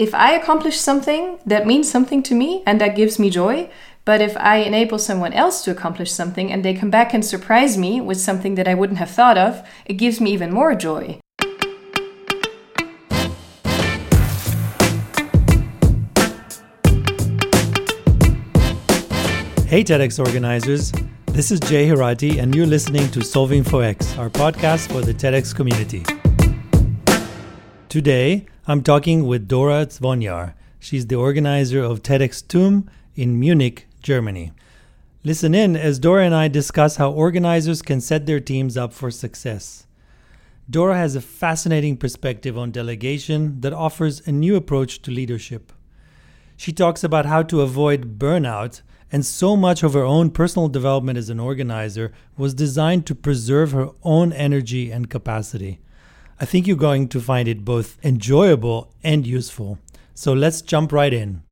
if I accomplish something that means something to me and that gives me joy, but if I enable someone else to accomplish something and they come back and surprise me with something that I wouldn't have thought of, it gives me even more joy. Hey TEDx organizers, this is Jay Herratti, and you're listening to Solving for X, our podcast for the TEDx community. Today, I'm talking with Dora Dzvonyar. She's the organizer of TEDx TUM in Munich, Germany. Listen in as Dora and I discuss how organizers can set their teams up for success. Dora has a fascinating perspective on delegation that offers a new approach to leadership. She talks about how to avoid burnout, and so much of her own personal development as an organizer was designed to preserve her own energy and capacity. I think you're going to find it both enjoyable and useful. So let's jump right in.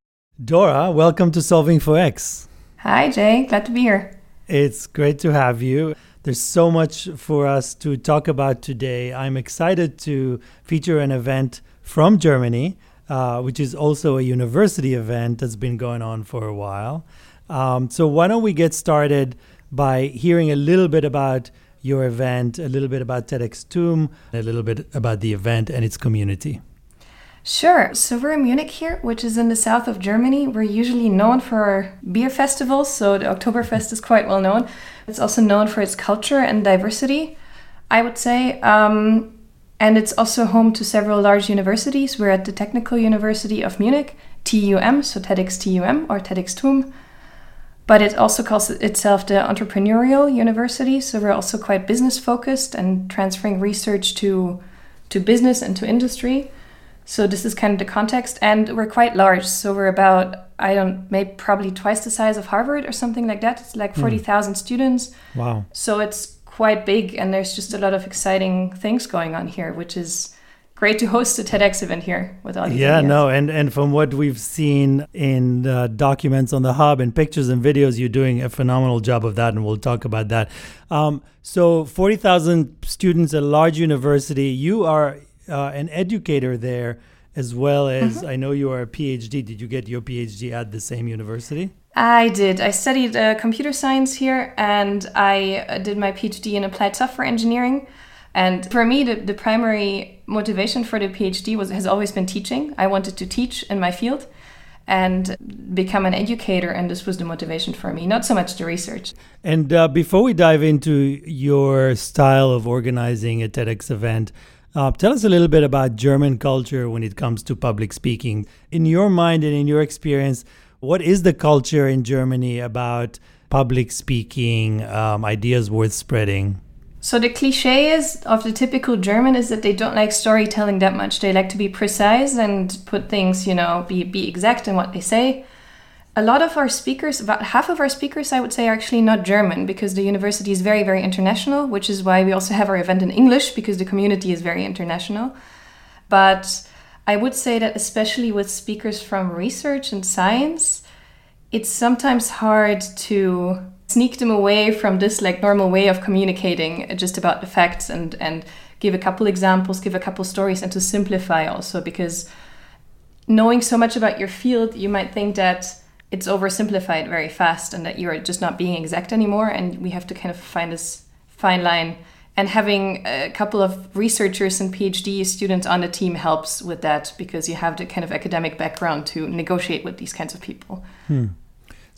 Dora, welcome to Solving for X. Hi, Jay. Glad to be here. It's great to have you. There's so much for us to talk about today. I'm excited to feature an event from Germany, uh, which is also a university event that's been going on for a while. Um, so, why don't we get started by hearing a little bit about your event, a little bit about TEDx TUM, a little bit about the event and its community. Sure. So we're in Munich here, which is in the south of Germany. We're usually known for our beer festivals, so the Oktoberfest is quite well known. It's also known for its culture and diversity, I would say. Um, and it's also home to several large universities. We're at the Technical University of Munich, TUM, so TEDx TUM or TEDx TUM but it also calls itself the entrepreneurial university so we're also quite business focused and transferring research to to business and to industry so this is kind of the context and we're quite large so we're about i don't maybe probably twice the size of harvard or something like that it's like hmm. 40,000 mm. students wow so it's quite big and there's just a lot of exciting things going on here which is great to host a TEDx event here with all these. Yeah, ideas. no, and and from what we've seen in uh, documents on the hub and pictures and videos, you're doing a phenomenal job of that, and we'll talk about that. Um, so, forty thousand students, at a large university. You are uh, an educator there, as well as mm-hmm. I know you are a PhD. Did you get your PhD at the same university? I did. I studied uh, computer science here, and I uh, did my PhD in applied software engineering. And for me, the, the primary motivation for the PhD was has always been teaching. I wanted to teach in my field and become an educator, and this was the motivation for me, not so much the research. And uh, before we dive into your style of organizing a TEDx event, uh, tell us a little bit about German culture when it comes to public speaking. In your mind and in your experience, what is the culture in Germany about public speaking, um, ideas worth spreading? So the cliche is of the typical German is that they don't like storytelling that much. They like to be precise and put things, you know, be be exact in what they say. A lot of our speakers, about half of our speakers, I would say, are actually not German because the university is very, very international, which is why we also have our event in English because the community is very international. But I would say that especially with speakers from research and science, it's sometimes hard to sneak them away from this like normal way of communicating just about the facts and and give a couple examples give a couple stories and to simplify also because knowing so much about your field you might think that it's oversimplified very fast and that you're just not being exact anymore and we have to kind of find this fine line and having a couple of researchers and phd students on the team helps with that because you have the kind of academic background to negotiate with these kinds of people hmm.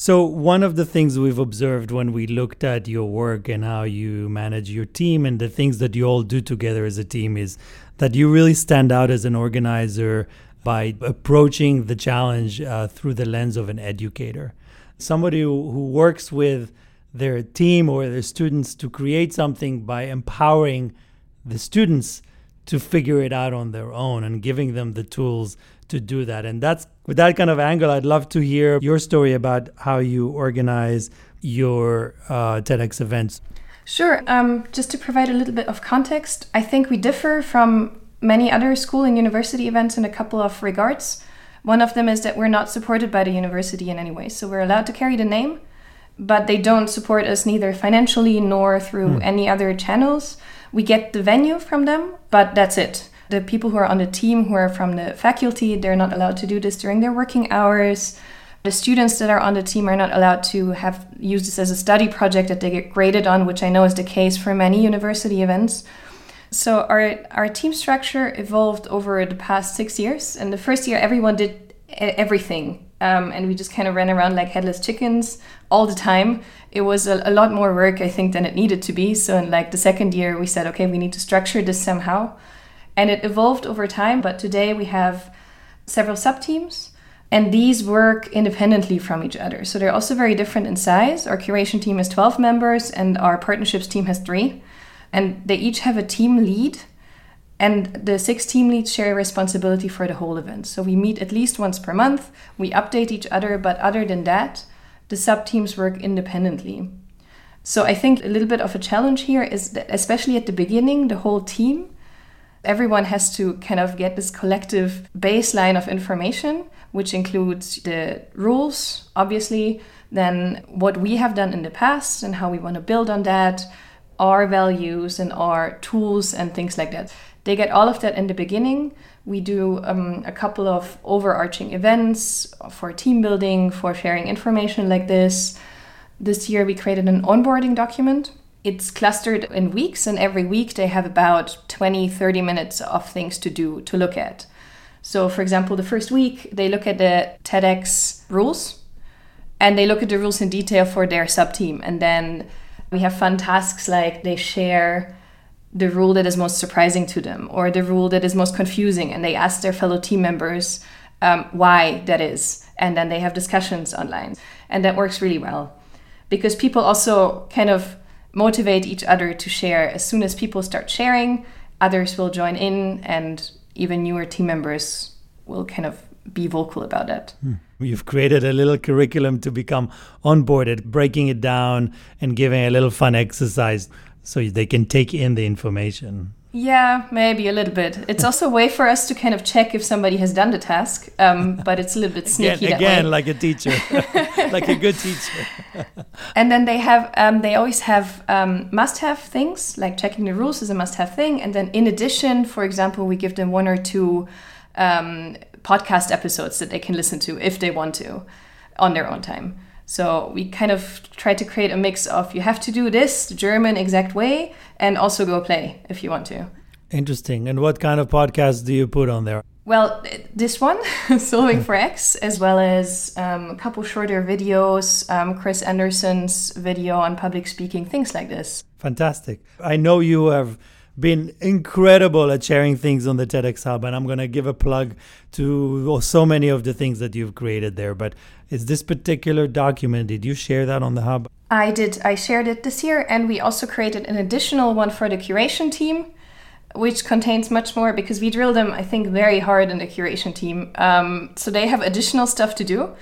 So, one of the things we've observed when we looked at your work and how you manage your team and the things that you all do together as a team is that you really stand out as an organizer by approaching the challenge uh, through the lens of an educator. Somebody who, who works with their team or their students to create something by empowering the students to figure it out on their own and giving them the tools to do that. And that's with that kind of angle, I'd love to hear your story about how you organize your uh, TEDx events. Sure. Um, just to provide a little bit of context, I think we differ from many other school and university events in a couple of regards. One of them is that we're not supported by the university in any way. So we're allowed to carry the name, but they don't support us neither financially nor through hmm. any other channels. We get the venue from them, but that's it. The people who are on the team who are from the faculty, they're not allowed to do this during their working hours. The students that are on the team are not allowed to have use this as a study project that they get graded on, which I know is the case for many university events. So our our team structure evolved over the past six years. And the first year, everyone did everything, um, and we just kind of ran around like headless chickens all the time. It was a, a lot more work, I think, than it needed to be. So in like the second year, we said, okay, we need to structure this somehow, and it evolved over time. But today we have several sub teams. And these work independently from each other. So they're also very different in size. Our curation team has 12 members, and our partnerships team has three and they each have a team lead and the six team leads share responsibility for the whole event so we meet at least once per month we update each other but other than that the sub teams work independently so i think a little bit of a challenge here is that especially at the beginning the whole team everyone has to kind of get this collective baseline of information which includes the rules obviously then what we have done in the past and how we want to build on that our values and our tools and things like that. They get all of that in the beginning. We do um, a couple of overarching events for team building, for sharing information like this. This year we created an onboarding document. It's clustered in weeks, and every week they have about 20, 30 minutes of things to do to look at. So, for example, the first week they look at the TEDx rules and they look at the rules in detail for their sub team. And then we have fun tasks like they share the rule that is most surprising to them or the rule that is most confusing, and they ask their fellow team members um, why that is. And then they have discussions online. And that works really well because people also kind of motivate each other to share. As soon as people start sharing, others will join in, and even newer team members will kind of be vocal about that. Hmm. You've created a little curriculum to become onboarded, breaking it down and giving a little fun exercise so they can take in the information. Yeah, maybe a little bit. It's also a way for us to kind of check if somebody has done the task, um, but it's a little bit sneaky. Again, again like a teacher, like a good teacher. and then they have, um, they always have um, must-have things, like checking the rules is a must-have thing. And then in addition, for example, we give them one or two um, podcast episodes that they can listen to if they want to on their own time. So we kind of try to create a mix of you have to do this the German exact way and also go play if you want to. Interesting. And what kind of podcasts do you put on there? Well, this one, Solving for X, as well as um, a couple shorter videos, um, Chris Anderson's video on public speaking, things like this. Fantastic. I know you have been incredible at sharing things on the TEDx Hub, and I'm going to give a plug to so many of the things that you've created there. But is this particular document, did you share that on the Hub? I did. I shared it this year, and we also created an additional one for the curation team, which contains much more because we drill them, I think, very hard in the curation team. Um, so they have additional stuff to do.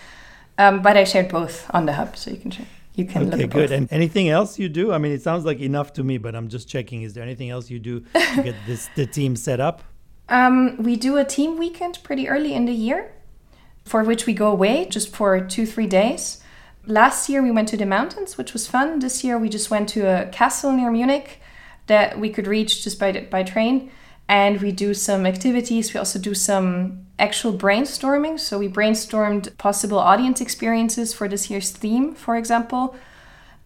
Um, but I shared both on the Hub, so you can share you can okay good. and anything else you do? I mean it sounds like enough to me but i'm just checking. Is there anything else you do to get this the team set up? Um, we do a team weekend pretty early in the year for which we go away just for two three days. Last year we went to the mountains which was fun. This year we just went to a castle near munich that we could reach just by, by train and we do some activities we also do some actual brainstorming. So we brainstormed possible audience experiences for this year's theme, for example,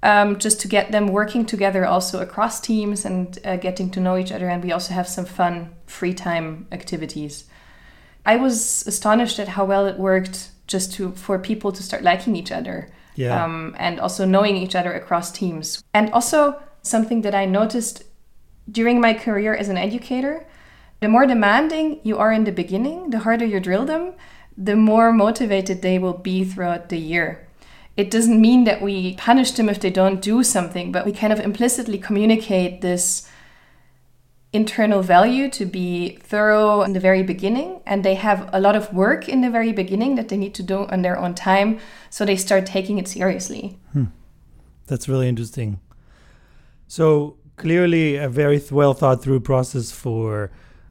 um, just to get them working together also across teams and uh, getting to know each other. And we also have some fun free time activities. I was astonished at how well it worked just to for people to start liking each other. Yeah. Um, and also knowing each other across teams. And also something that I noticed during my career as an educator the more demanding you are in the beginning, the harder you drill them, the more motivated they will be throughout the year. It doesn't mean that we punish them if they don't do something, but we kind of implicitly communicate this internal value to be thorough in the very beginning and they have a lot of work in the very beginning that they need to do on their own time so they start taking it seriously hmm. that's really interesting so clearly a very well thought through process for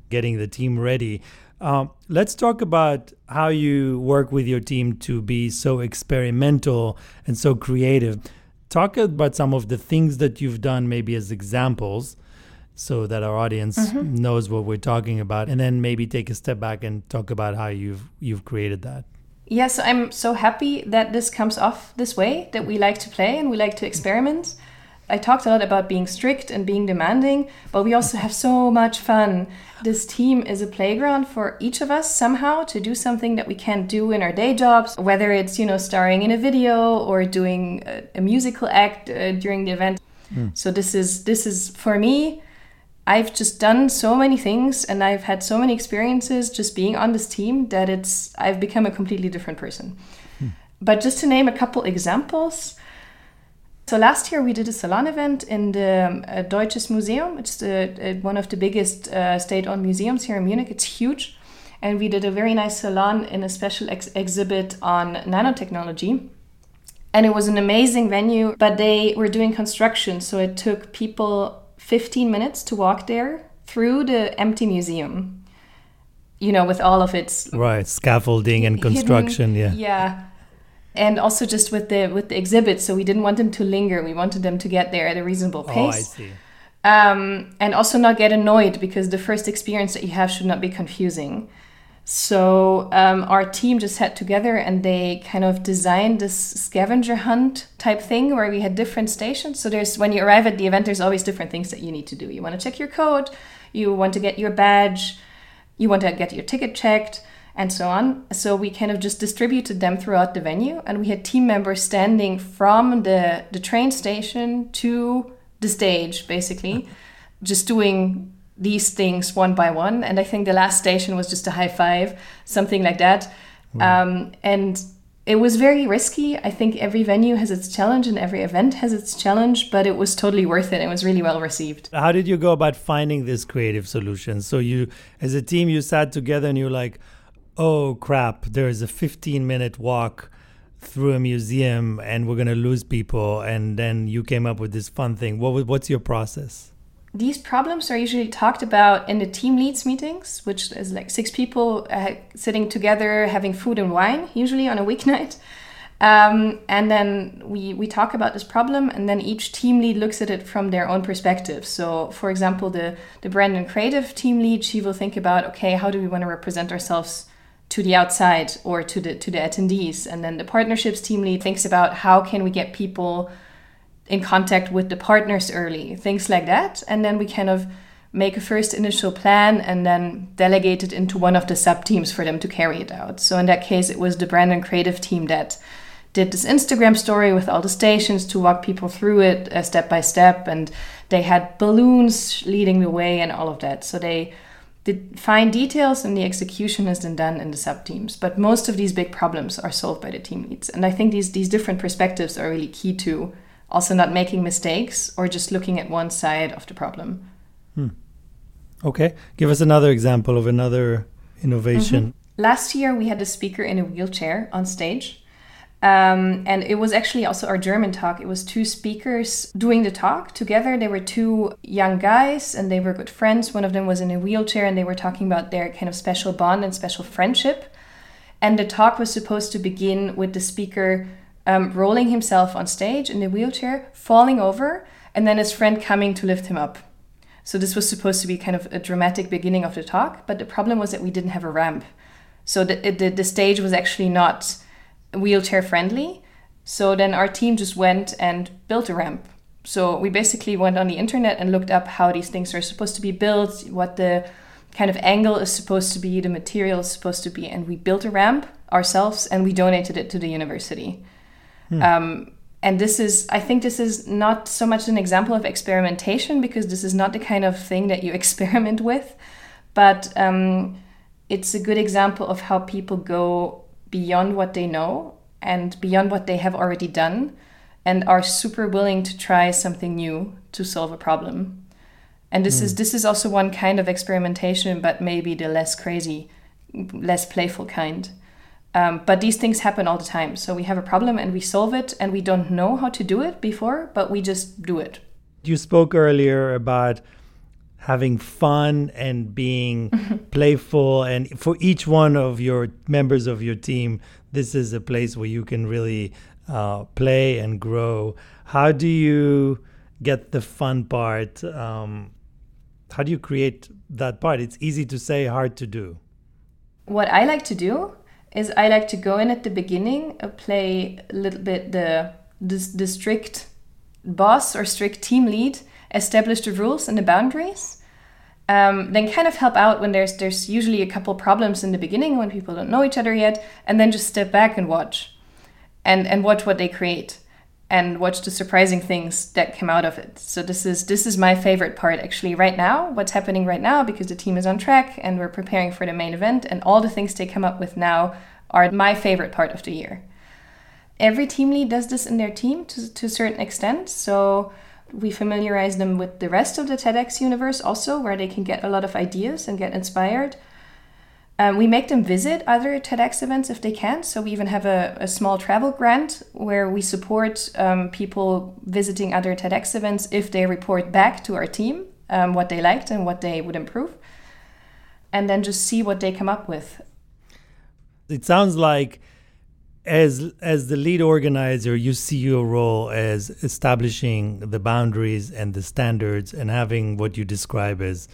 getting the team ready. Um, let's talk about how you work with your team to be so experimental and so creative. Talk about some of the things that you've done, maybe as examples, so that our audience mm-hmm. knows what we're talking about and then maybe take a step back and talk about how you've you've created that yes i'm so happy that this comes off this way that we like to play and we like to experiment i talked a lot about being strict and being demanding but we also have so much fun this team is a playground for each of us somehow to do something that we can't do in our day jobs whether it's you know starring in a video or doing a, a musical act uh, during the event mm. so this is this is for me I've just done so many things and I've had so many experiences just being on this team that it's I've become a completely different person. Hmm. But just to name a couple examples, so last year we did a salon event in the uh, Deutsches Museum. It's the, uh, one of the biggest uh, state-owned museums here in Munich. It's huge, and we did a very nice salon in a special ex- exhibit on nanotechnology. And it was an amazing venue, but they were doing construction, so it took people 15 minutes to walk there through the empty museum. You know, with all of its right scaffolding and construction, hidden, yeah, yeah, and also just with the with the exhibits. So we didn't want them to linger. We wanted them to get there at a reasonable pace. Oh, I see. Um, and also not get annoyed because the first experience that you have should not be confusing. So um, our team just sat together and they kind of designed this scavenger hunt type thing where we had different stations. So there's when you arrive at the event, there's always different things that you need to do. You want to check your code, you want to get your badge, you want to get your ticket checked, and so on. So we kind of just distributed them throughout the venue, and we had team members standing from the the train station to the stage, basically, just doing these things one by one. And I think the last station was just a high five, something like that. Um, and it was very risky. I think every venue has its challenge and every event has its challenge, but it was totally worth it. It was really well received. How did you go about finding this creative solution? So you, as a team, you sat together and you're like, "Oh crap! There is a 15 minute walk." through a museum and we're going to lose people and then you came up with this fun thing what what's your process these problems are usually talked about in the team leads meetings, which is like six people uh, sitting together having food and wine, usually on a weeknight. Um, and then we, we talk about this problem, and then each team lead looks at it from their own perspective. So, for example, the, the brand and creative team lead, she will think about okay, how do we want to represent ourselves to the outside or to the to the attendees? And then the partnerships team lead thinks about how can we get people in contact with the partners early, things like that. And then we kind of make a first initial plan and then delegate it into one of the sub teams for them to carry it out. So in that case, it was the brand and creative team that did this Instagram story with all the stations to walk people through it uh, step by step. And they had balloons leading the way and all of that. So they did fine details and the execution is then done in the sub teams. But most of these big problems are solved by the team leads. And I think these, these different perspectives are really key to also not making mistakes or just looking at one side of the problem. Hmm. Okay, give us another example of another innovation. Mm-hmm. Last year, we had a speaker in a wheelchair on stage. Um, and it was actually also our German talk. It was two speakers doing the talk together. They were two young guys and they were good friends. One of them was in a wheelchair and they were talking about their kind of special bond and special friendship. And the talk was supposed to begin with the speaker um, rolling himself on stage in the wheelchair, falling over, and then his friend coming to lift him up. So this was supposed to be kind of a dramatic beginning of the talk, but the problem was that we didn't have a ramp. So the, the, the stage was actually not wheelchair friendly. So then our team just went and built a ramp. So we basically went on the internet and looked up how these things are supposed to be built, what the kind of angle is supposed to be, the material is supposed to be, and we built a ramp ourselves and we donated it to the university. Hmm. Um, and this is, I think, this is not so much an example of experimentation because this is not the kind of thing that you experiment with, but um, it's a good example of how people go beyond what they know and beyond what they have already done and are super willing to try something new to solve a problem. And this mm. is this is also one kind of experimentation, but maybe the less crazy, less playful kind. Um, but these things happen all the time. So we have a problem and we solve it, and we don't know how to do it before, but we just do it. You spoke earlier about having fun and being playful, and for each one of your members of your team, this is a place where you can really uh, play and grow. How do you get the fun part um, how do you create that part? It's easy to say, hard to do. What I like to do is I like to go in at the beginning, uh, play a little bit the, the the strict boss or strict team lead, establish the rules and the boundaries. Um, then kind of help out when there's there's usually a couple problems in the beginning when people don't know each other yet, and then just step back and watch, and and watch what they create and watch the surprising things that come out of it. So this is this is my favorite part actually right now. What's happening right now because the team is on track and we're preparing for the main event and all the things they come up with now are my favorite part of the year. Every team lead does this in their team to, to a certain extent. So we familiarize them with the rest of the TEDx universe also, where they can get a lot of ideas and get inspired. Um, we make them visit other TEDx events if they can. So we even have a, a small travel grant where we support um, people visiting other TEDx events if they report back to our team um, what they liked and what they would improve. And then just see what they come up with. It sounds like as as the lead organizer you see your role as establishing the boundaries and the standards and having what you describe as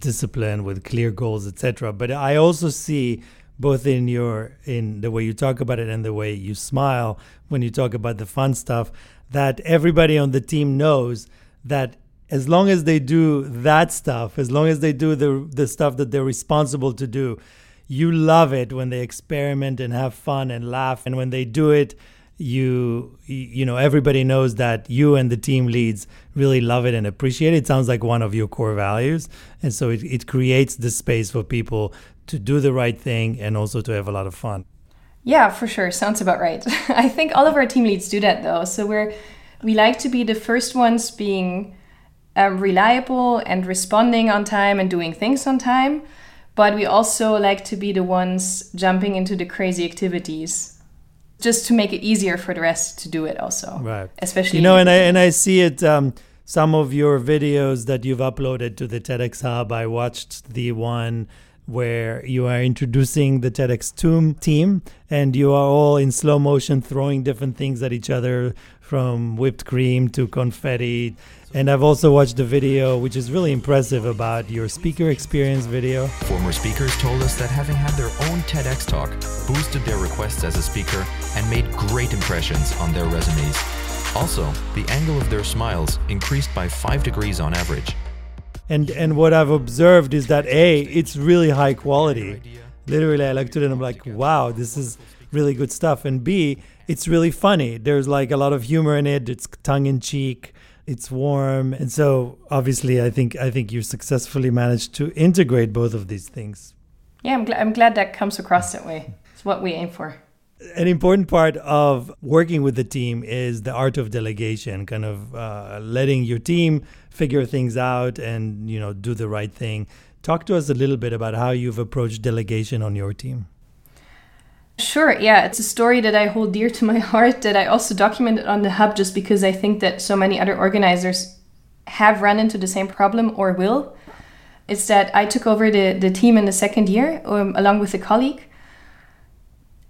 discipline with clear goals etc but i also see both in your in the way you talk about it and the way you smile when you talk about the fun stuff that everybody on the team knows that as long as they do that stuff as long as they do the the stuff that they're responsible to do you love it when they experiment and have fun and laugh and when they do it you you know everybody knows that you and the team leads really love it and appreciate it. It sounds like one of your core values, and so it, it creates the space for people to do the right thing and also to have a lot of fun. Yeah, for sure. Sounds about right. I think all of our team leads do that though. So we're we like to be the first ones being um, reliable and responding on time and doing things on time. But we also like to be the ones jumping into the crazy activities just to make it easier for the rest to do it also right especially you know and i and i see it um, some of your videos that you've uploaded to the TEDx Hub. I watched the one where you are introducing the TEDx TUM team and you are all in slow motion throwing different things at each other from whipped cream to confetti. And I've also watched the video, which is really impressive about your speaker experience video. Former speakers told us that having had their own TEDx talk boosted their requests as a speaker and made great impressions on their resumes. Also, the angle of their smiles increased by 5 degrees on average. And and what I've observed is that A, it's really high quality. Literally I looked at it and I'm like, wow, this is really good stuff. And B, it's really funny. There's like a lot of humor in it. It's tongue in cheek. It's warm. And so obviously I think I think you successfully managed to integrate both of these things. Yeah, I'm, gl- I'm glad that comes across that way. It's what we aim for an important part of working with the team is the art of delegation kind of uh, letting your team figure things out and you know do the right thing talk to us a little bit about how you've approached delegation on your team Sure, yeah, it's a story that I hold dear to my heart that I also documented on the hub just because I think that so many other organizers have run into the same problem or will. It's that I took over the, the team in the second year um, along with a colleague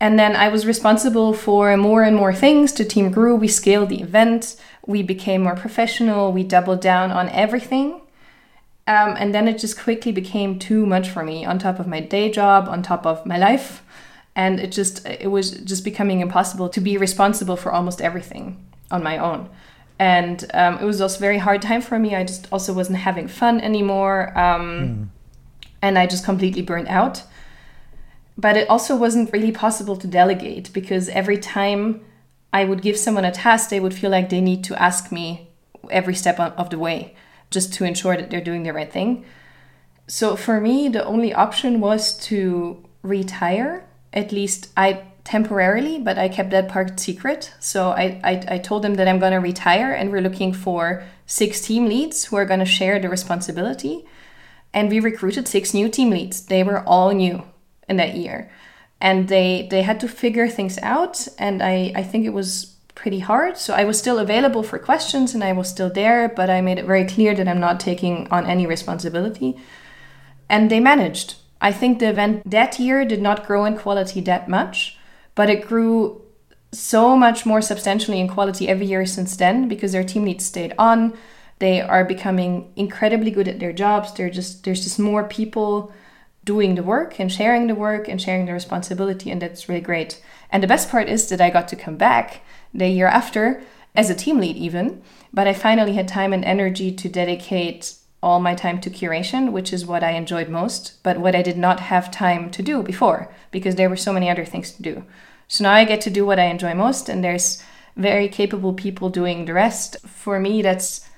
and then I was responsible for more and more things. The team grew, we scaled the event, we became more professional, we doubled down on everything. Um, and then it just quickly became too much for me on top of my day job, on top of my life. And it just it was just becoming impossible to be responsible for almost everything on my own. And um, it was also very hard time for me. I just also wasn't having fun anymore. Um, mm. And I just completely burned out but it also wasn't really possible to delegate because every time I would give someone a task, they would feel like they need to ask me every step of the way just to ensure that they're doing the right thing. So for me, the only option was to retire, at least I temporarily, but I kept that part secret. So I, I, I told them that I'm going to retire and we're looking for six team leads who are going to share the responsibility. And we recruited six new team leads. They were all new in that year and they they had to figure things out and i i think it was pretty hard so i was still available for questions and i was still there but i made it very clear that i'm not taking on any responsibility and they managed i think the event that year did not grow in quality that much but it grew so much more substantially in quality every year since then because their team leads stayed on They are becoming incredibly good at their jobs. They're just there's just more people doing the work and sharing the work and sharing the responsibility, and that's really great. And the best part is that I got to come back the year after as a team lead, even. But I finally had time and energy to dedicate all my time to curation, which is what I enjoyed most, but what I did not have time to do before because there were so many other things to do. So now I get to do what I enjoy most, and there's very capable people doing the rest. For me, that's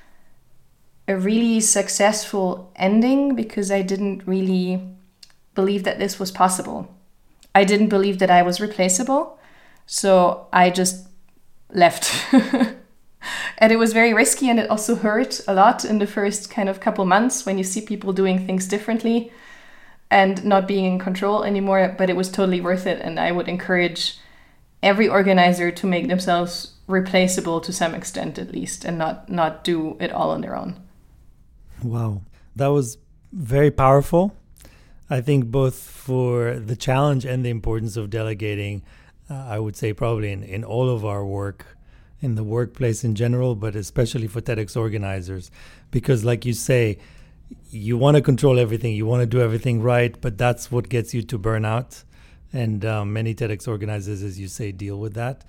a really successful ending because I didn't really believe that this was possible. I didn't believe that I was replaceable. So I just left. and it was very risky and it also hurt a lot in the first kind of couple months when you see people doing things differently and not being in control anymore, but it was totally worth it. And I would encourage every organizer to make themselves replaceable to some extent at least and not not do it all on their own. Wow. That was very powerful. I think both for the challenge and the importance of delegating, uh, I would say probably in, in all of our work in the workplace in general, but especially for TEDx organizers, because like you say, you want to control everything, you want to do everything right, but that's what gets you to burnout. And um, many TEDx organizers, as you say, deal with that.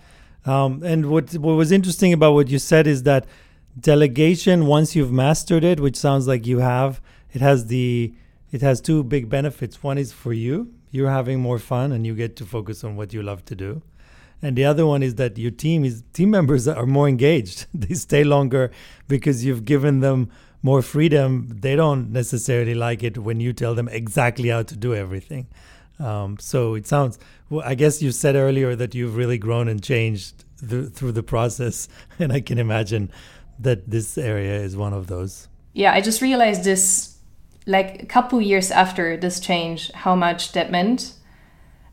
Um, and what what was interesting about what you said is that delegation, once you've mastered it, which sounds like you have, it has the it has two big benefits. One is for you, you're having more fun, and you get to focus on what you love to do and the other one is that your team is team members are more engaged. They stay longer because you've given them more freedom. They don't necessarily like it when you tell them exactly how to do everything. Um, so it sounds well, i guess you said earlier that you've really grown and changed th- through the process. And i can imagine that this area is one of those. Yeah i just realized this like a couple years after this change how much that meant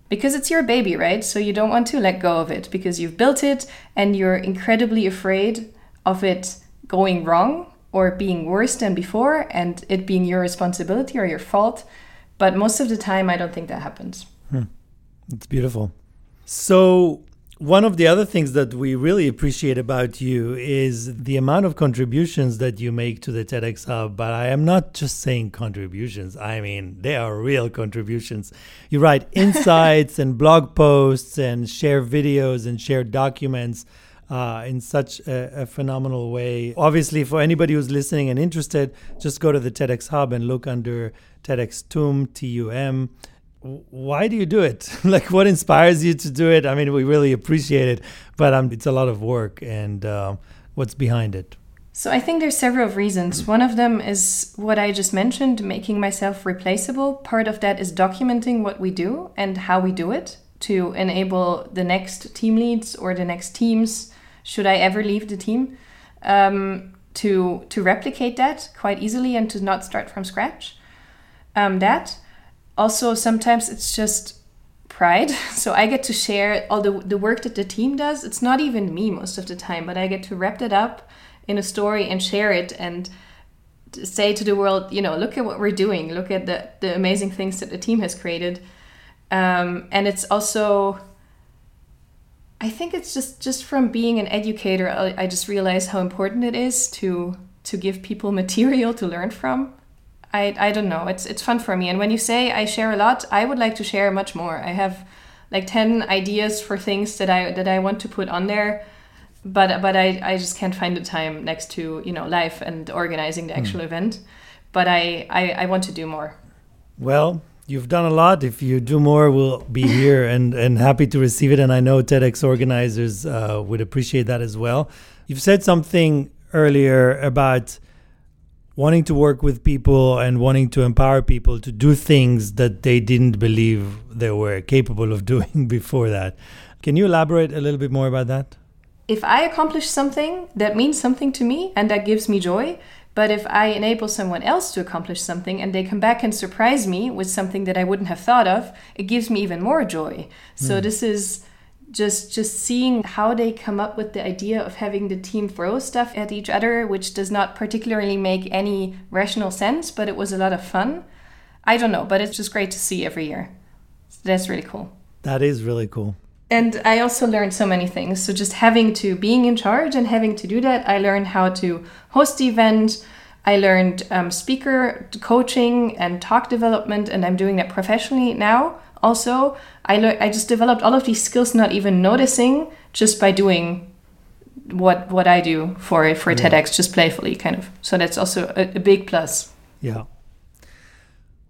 because it's your baby, right? So you don't want to let go of it because you've built it and you're incredibly afraid of it going wrong or being worse than before and it being your responsibility or your fault. But most of the time, I don't think that happens. Hmm. It's beautiful. So, one of the other things that we really appreciate about you is the amount of contributions that you make to the TEDx Hub. But I am not just saying contributions, I mean, they are real contributions. You write insights and blog posts and share videos and share documents. Uh, in such a, a, phenomenal way. Obviously, for anybody who's listening and interested, just go to the TEDx Hub and look under TEDx TUM, T U M why do you do it? like, what inspires you to do it? I mean, we really appreciate it, but um, it's a lot of work, and uh, what's behind it? So I think there's several reasons. One of them is what I just mentioned, making myself replaceable. Part of that is documenting what we do and how we do it to enable the next team leads or the next teams, should I ever leave the team, um, to to replicate that quite easily and to not start from scratch. Um, that also sometimes it's just pride. So i get to share all the, the work that the team does. It's not even me most of the time but i get to wrap it up in a story and share it and say to the world you know look at what we're doing. Look at the, the amazing things that the team has created. Um, and it's also i think it's just just from being an educator I, I just realized how important it is to to give people material to learn from I, I don't know. It's it's fun for me. And when you say I share a lot, I would like to share much more. I have like 10 ideas for things that I that I want to put on there. But but I, I just can't find the time next to, you know, life and organizing the hmm. actual mm. event. But I, I, I want to do more. Well, you've done a lot. If you do more, we'll be here and, and happy to receive it. And I know TEDx organizers uh, would appreciate that as well. You've said something earlier about wanting to work with people and wanting to empower people to do things that they didn't believe they were capable of doing before that. Can you elaborate a little bit more about that? If I accomplish something that means something to me and that gives me joy, but if I enable someone else to accomplish something and they come back and surprise me with something that I wouldn't have thought of, it gives me even more joy. So mm. this is just just seeing how they come up with the idea of having the team throw stuff at each other which does not particularly make any rational sense but it was a lot of fun i don't know but it's just great to see every year so that's really cool that is really cool and I also learned so many things. So just having to being in charge and having to do that, I learned how to host the event. I learned um, speaker coaching and talk development, and I'm doing that professionally now. Also, I learned I just developed all of these skills, not even noticing, just by doing what what I do for for yeah. TEDx, just playfully, kind of. So that's also a, a big plus. Yeah.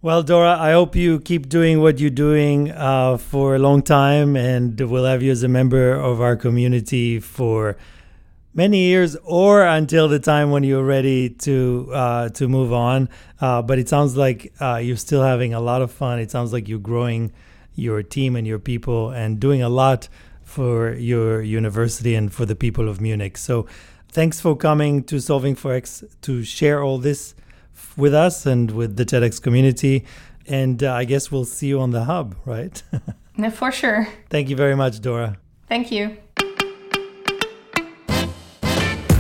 Well, Dora, I hope you keep doing what you're doing uh, for a long time, and we'll have you as a member of our community for many years, or until the time when you're ready to uh, to move on. Uh, but it sounds like uh, you're still having a lot of fun. It sounds like you're growing your team and your people, and doing a lot for your university and for the people of Munich. So, thanks for coming to Solving for X to share all this with us and with the TEDx community. And uh, I guess we'll see you on the hub, right? no, for sure. Thank you very much, Dora. Thank you.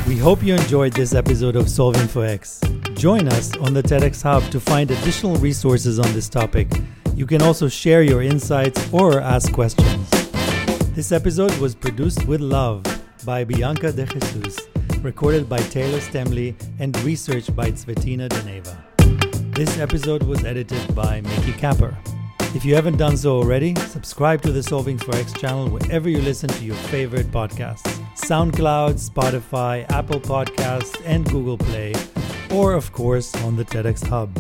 We hope you enjoyed this episode of Solving for X. Join us on the TEDx Hub to find additional resources on this topic. You can also share your insights or ask questions. This episode was produced with love by Bianca De Jesus recorded by Taylor Stemley, and researched by Tsvetina Deneva. This episode was edited by Mickey Capper. If you haven't done so already, subscribe to the Solving for X channel wherever you listen to your favorite podcasts SoundCloud, Spotify, Apple Podcasts, and Google Play, or of course on the TEDx Hub.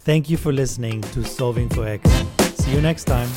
Thank you for listening to Solving for X. See you next time.